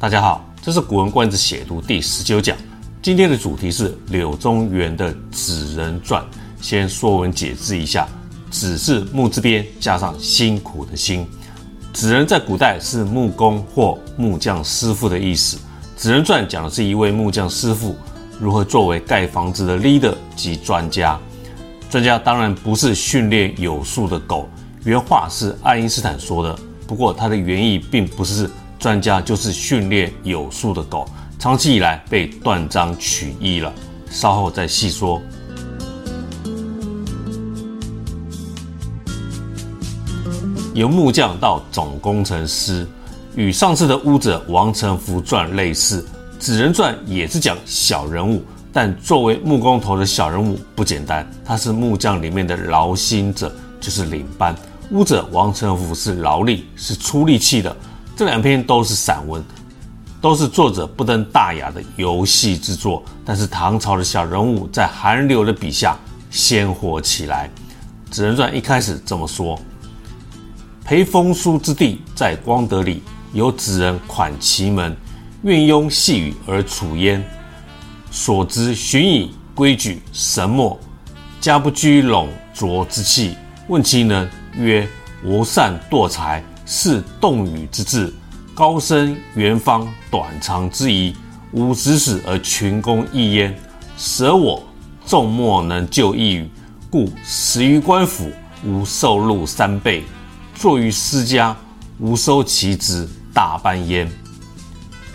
大家好，这是《古文观止》写读第十九讲。今天的主题是柳宗元的《纸人传》。先说文解字一下，“纸”是木字边加上辛苦的“辛”。纸人在古代是木工或木匠师傅的意思。《纸人传》讲的是一位木匠师傅如何作为盖房子的 leader 及专家。专家当然不是训练有素的狗。原话是爱因斯坦说的，不过他的原意并不是。专家就是训练有素的狗，长期以来被断章取义了。稍后再细说。由木匠到总工程师，与上次的巫者王成福传类似，《纸人传》也是讲小人物，但作为木工头的小人物不简单，他是木匠里面的劳心者，就是领班。巫者王成福是劳力，是出力气的。这两篇都是散文，都是作者不登大雅的游戏之作。但是唐朝的小人物在韩流的笔下鲜活起来。《纸人传》一开始这么说：“裴风书之地在光德里，有纸人款其门，愿拥细雨而处焉。所知循以规矩神墨，家不拘笼浊之气。问其能，曰：吾善惰裁。”是动语之志，高深圆方，短长之宜，吾指使而群工异焉。舍我众莫能就一语，故死于官府，无受禄三倍；坐于私家，无收其职大半焉。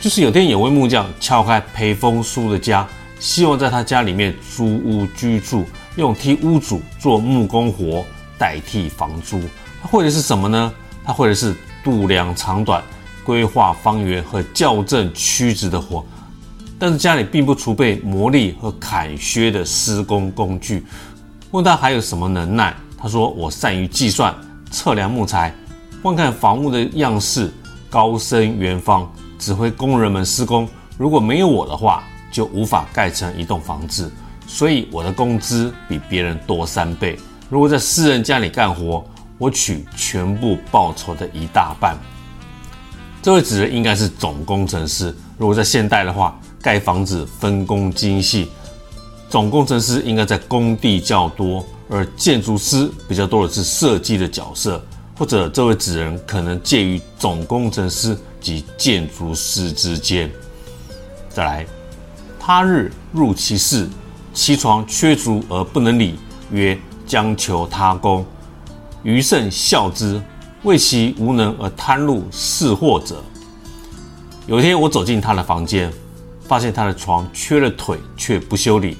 就是有天有位木匠敲开裴风叔的家，希望在他家里面租屋居住，用替屋主做木工活代替房租。他会的是什么呢？他会的是度量长短、规划方圆和校正曲直的活，但是家里并不储备磨砺和砍削的施工工具。问他还有什么能耐？他说：“我善于计算、测量木材、观看房屋的样式、高深圆方，指挥工人们施工。如果没有我的话，就无法盖成一栋房子。所以我的工资比别人多三倍。如果在私人家里干活，”我取全部报酬的一大半。这位纸人应该是总工程师。如果在现代的话，盖房子分工精细，总工程师应该在工地较多，而建筑师比较多的是设计的角色。或者这位纸人可能介于总工程师及建筑师之间。再来，他日入其室，其床缺足而不能理，曰：将求他工。余甚笑之，为其无能而贪入是祸者。有一天，我走进他的房间，发现他的床缺了腿，却不修理。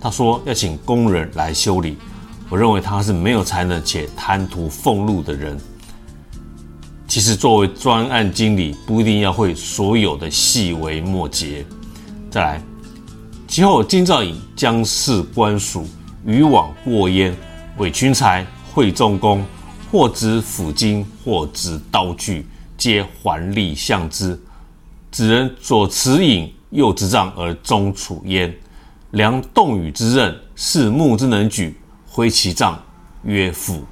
他说要请工人来修理。我认为他是没有才能且贪图俸禄的人。其实，作为专案经理，不一定要会所有的细微末节。再来，其后京兆尹将事官署，渔网过焉，委群才。会众工，或执斧斤，或执刀具，皆环力向之。子人左持引，右执杖，而中处焉。量动语之刃，是木之能举，挥其杖，曰斧。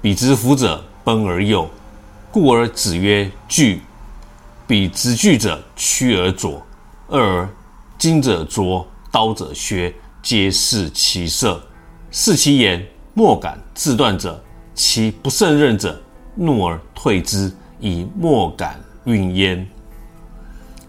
彼执斧者，奔而右，故而子曰锯。彼执锯者，屈而左。二而金者琢，刀者削，皆视其色，视其言。莫敢自断者，其不胜任者，怒而退之，以莫敢运焉。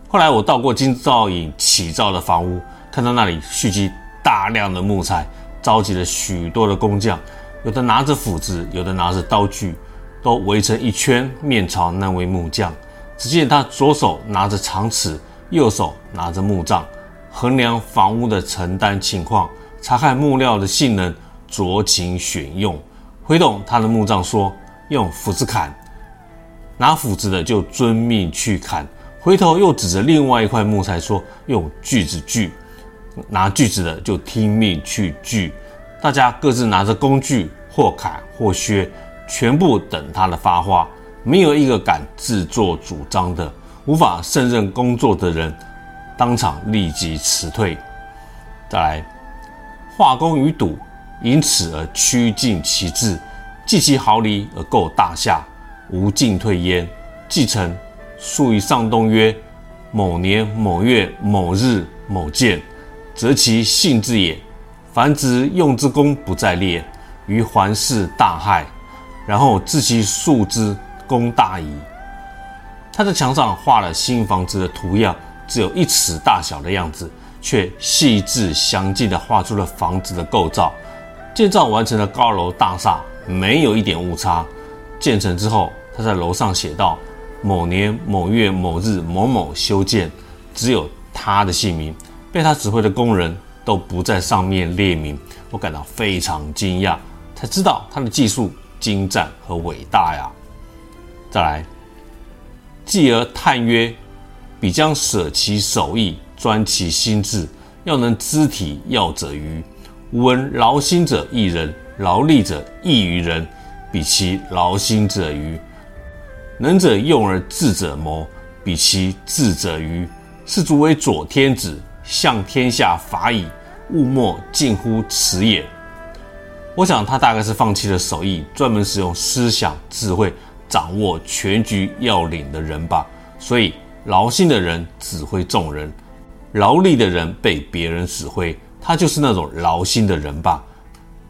后来我到过京兆尹起造的房屋，看到那里蓄积大量的木材，召集了许多的工匠，有的拿着斧子，有的拿着刀具，都围成一圈，面朝那位木匠。只见他左手拿着长尺，右手拿着木杖，衡量房屋的承担情况，查看木料的性能。酌情选用，挥动他的木杖说：“用斧子砍。”拿斧子的就遵命去砍，回头又指着另外一块木材说：“用锯。子锯。”拿锯。子的就听命去锯。大家各自拿着工具，或砍或削，全部等他的发话，没有一个敢自作主张的。无法胜任工作的人，当场立即辞退。再来，化工于堵。因此而趋尽其志，计其毫厘而构大厦，无进退焉。既成，数于上东曰：“某年某月某日某见，则其性之也。凡之用之功不在列，于环视大害，然后知其数之功大矣。他在墙上画了新房子的图样，只有一尺大小的样子，却细致详尽地画出了房子的构造。建造完成的高楼大厦，没有一点误差。建成之后，他在楼上写道：“某年某月某日某某修建。”只有他的姓名，被他指挥的工人都不在上面列明。我感到非常惊讶，才知道他的技术精湛和伟大呀。再来。继而叹曰：“彼将舍其手艺，专其心志，要能知体要者愚。吾闻劳心者益人，劳力者益于人，彼其劳心者愚。能者用而智者谋，彼其智者愚。是足为左天子，向天下法矣。物莫近乎此也。”我想他大概是放弃了手艺，专门使用思想智慧。掌握全局要领的人吧，所以劳心的人指挥众人，劳力的人被别人指挥，他就是那种劳心的人吧。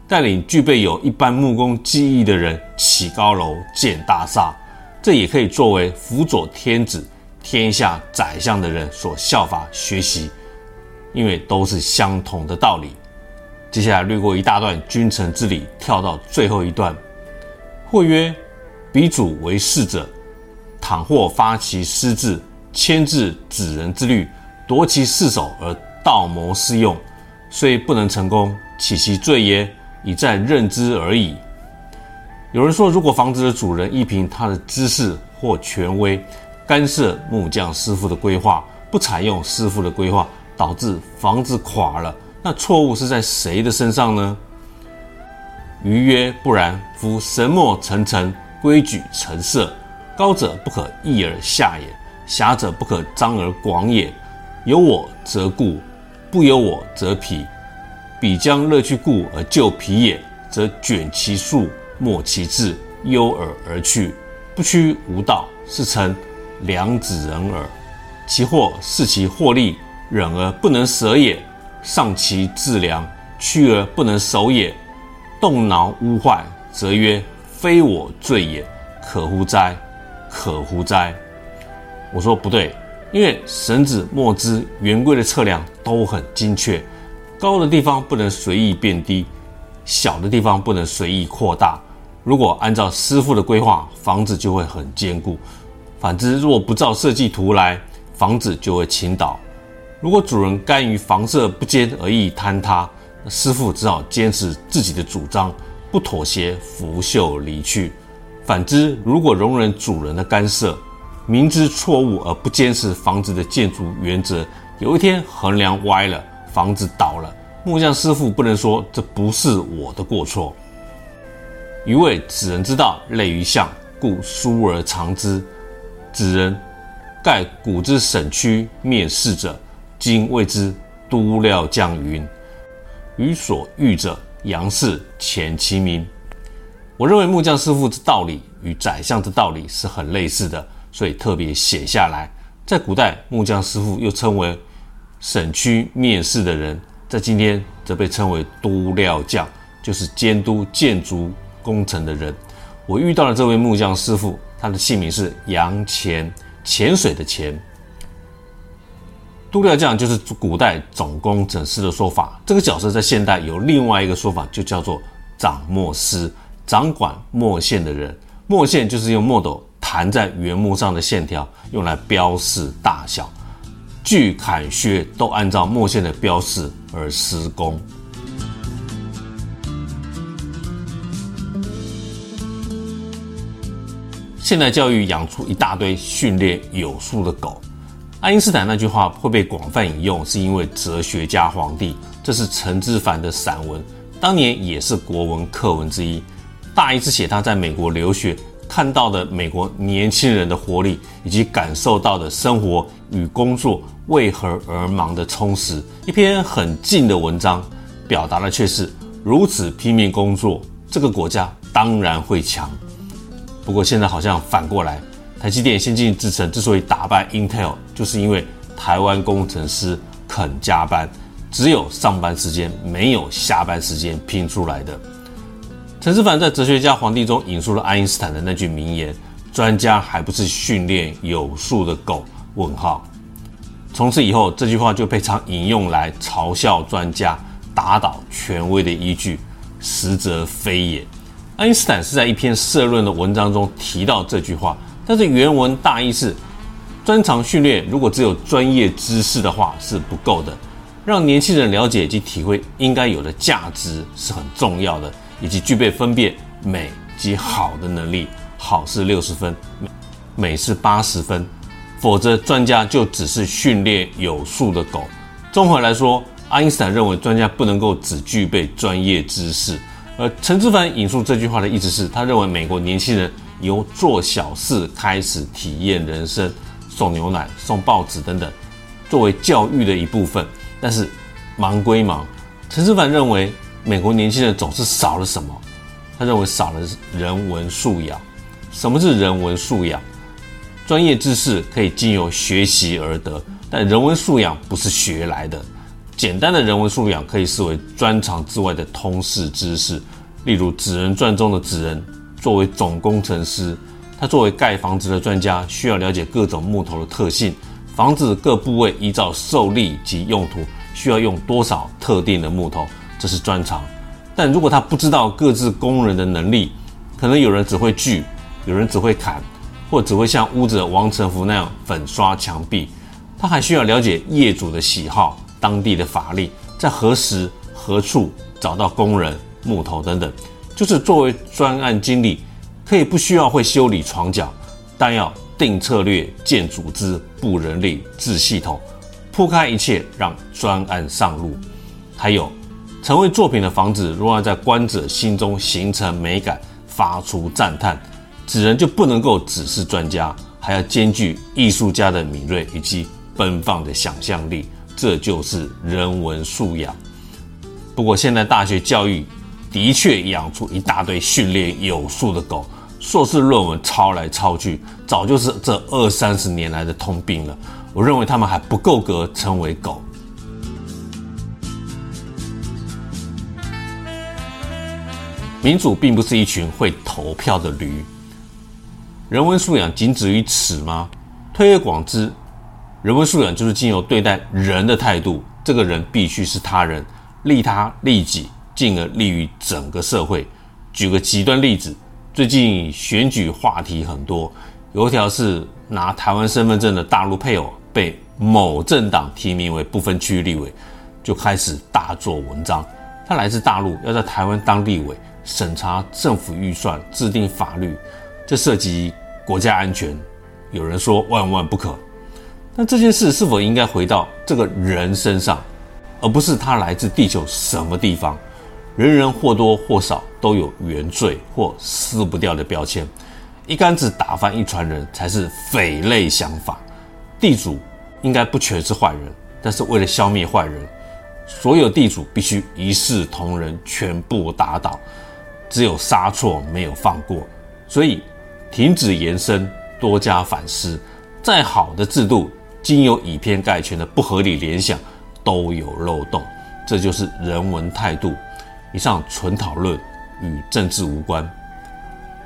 带领具备有一般木工技艺的人起高楼建大厦，这也可以作为辅佐天子、天下宰相的人所效法学习，因为都是相同的道理。接下来略过一大段君臣之礼，跳到最后一段，或曰。彼主为士者，倘或发其私志，牵制子人之律，夺其世手而盗谋私用，虽不能成功，岂其罪也？已在任之而已。有人说，如果房子的主人依凭他的知识或权威，干涉木匠师傅的规划，不采用师傅的规划，导致房子垮了，那错误是在谁的身上呢？余曰：不然，夫神墨层层。规矩成色，高者不可易而下也，狭者不可张而广也。有我则固，不由我则疲。彼将乐去故而就疲也，则卷其束，没其志，忧尔而去，不屈无道，是称良子人耳。其祸视其获利，忍而不能舍也；丧其致良，屈而不能守也。动脑污坏，则曰。非我罪也，可乎哉？可乎哉？我说不对，因为绳子、墨汁、圆规的测量都很精确，高的地方不能随意变低，小的地方不能随意扩大。如果按照师傅的规划，房子就会很坚固；反之，若不照设计图来，房子就会倾倒。如果主人甘于房舍不坚而易坍塌，师傅只好坚持自己的主张。不妥协，拂袖离去。反之，如果容忍主人的干涉，明知错误而不坚持房子的建筑原则，有一天横梁歪了，房子倒了，木匠师傅不能说这不是我的过错。余谓子人之道，类于象，故疏而藏之。子人盖古之审区面试者，今谓之都料将云。予所欲者。杨氏遣其名。我认为木匠师傅之道理与宰相之道理是很类似的，所以特别写下来。在古代，木匠师傅又称为审区面试的人，在今天则被称为督料匠，就是监督建筑工程的人。我遇到了这位木匠师傅，他的姓名是杨潜，潜水的潜。督料匠就是古代总工程师的说法。这个角色在现代有另外一个说法，就叫做掌墨师，掌管墨线的人。墨线就是用墨斗弹在原木上的线条，用来标示大小。锯砍削都按照墨线的标示而施工。现代教育养出一大堆训练有素的狗。爱因斯坦那句话会被广泛引用，是因为哲学家皇帝。这是陈之凡的散文，当年也是国文课文之一。大意是写他在美国留学，看到的美国年轻人的活力，以及感受到的生活与工作为何而忙的充实。一篇很近的文章，表达的却是如此拼命工作，这个国家当然会强。不过现在好像反过来。台积电先进制程之所以打败 Intel，就是因为台湾工程师肯加班，只有上班时间，没有下班时间拼出来的。陈思凡在《哲学家皇帝》中引述了爱因斯坦的那句名言：“专家还不是训练有素的狗？”问号。从此以后，这句话就被常引用来嘲笑专家、打倒权威的依据，实则非也。爱因斯坦是在一篇社论的文章中提到这句话，但是原文大意是：专长训练如果只有专业知识的话是不够的，让年轻人了解及体会应该有的价值是很重要的。以及具备分辨美及好的能力，好是六十分，美是八十分，否则专家就只是训练有素的狗。综合来说，爱因斯坦认为专家不能够只具备专业知识，而陈之凡引述这句话的意思是他认为美国年轻人由做小事开始体验人生，送牛奶、送报纸等等，作为教育的一部分。但是忙归忙，陈之凡认为。美国年轻人总是少了什么？他认为少了人文素养。什么是人文素养？专业知识可以经由学习而得，但人文素养不是学来的。简单的人文素养可以视为专长之外的通识知识。例如《纸人传》中的纸人，作为总工程师，他作为盖房子的专家，需要了解各种木头的特性，房子各部位依照受力及用途，需要用多少特定的木头。这是专长，但如果他不知道各自工人的能力，可能有人只会锯，有人只会砍，或只会像屋子的王成福那样粉刷墙壁。他还需要了解业主的喜好、当地的法律，在何时何处找到工人、木头等等。就是作为专案经理，可以不需要会修理床脚，但要定策略、建组织、布人力、制系统，铺开一切，让专案上路。还有。成为作品的房子，若要在观者心中形成美感，发出赞叹，纸人就不能够只是专家，还要兼具艺术家的敏锐以及奔放的想象力，这就是人文素养。不过，现在大学教育的确养出一大堆训练有素的狗，硕士论文抄来抄去，早就是这二三十年来的通病了。我认为他们还不够格称为狗。民主并不是一群会投票的驴。人文素养仅止于此吗？推而广之，人文素养就是经由对待人的态度。这个人必须是他人，利他利己，进而利于整个社会。举个极端例子，最近选举话题很多，有一条是拿台湾身份证的大陆配偶被某政党提名为不分区立委，就开始大做文章。他来自大陆，要在台湾当立委。审查政府预算、制定法律，这涉及国家安全。有人说万万不可。但这件事是否应该回到这个人身上，而不是他来自地球什么地方？人人或多或少都有原罪或撕不掉的标签。一竿子打翻一船人才是匪类想法。地主应该不全是坏人，但是为了消灭坏人，所有地主必须一视同仁，全部打倒。只有杀错，没有放过，所以停止延伸，多加反思。再好的制度，经由以偏概全的不合理联想，都有漏洞。这就是人文态度。以上纯讨论，与政治无关。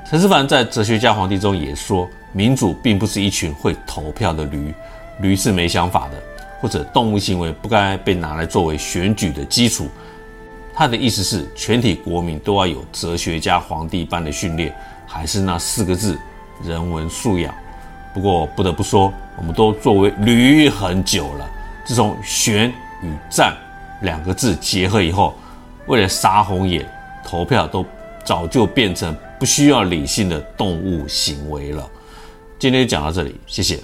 陈思凡在《哲学家皇帝》中也说，民主并不是一群会投票的驴，驴是没想法的，或者动物行为不该被拿来作为选举的基础。他的意思是，全体国民都要有哲学家皇帝般的训练，还是那四个字：人文素养。不过不得不说，我们都作为驴很久了。自从“选”与“战”两个字结合以后，为了杀红眼，投票都早就变成不需要理性的动物行为了。今天就讲到这里，谢谢。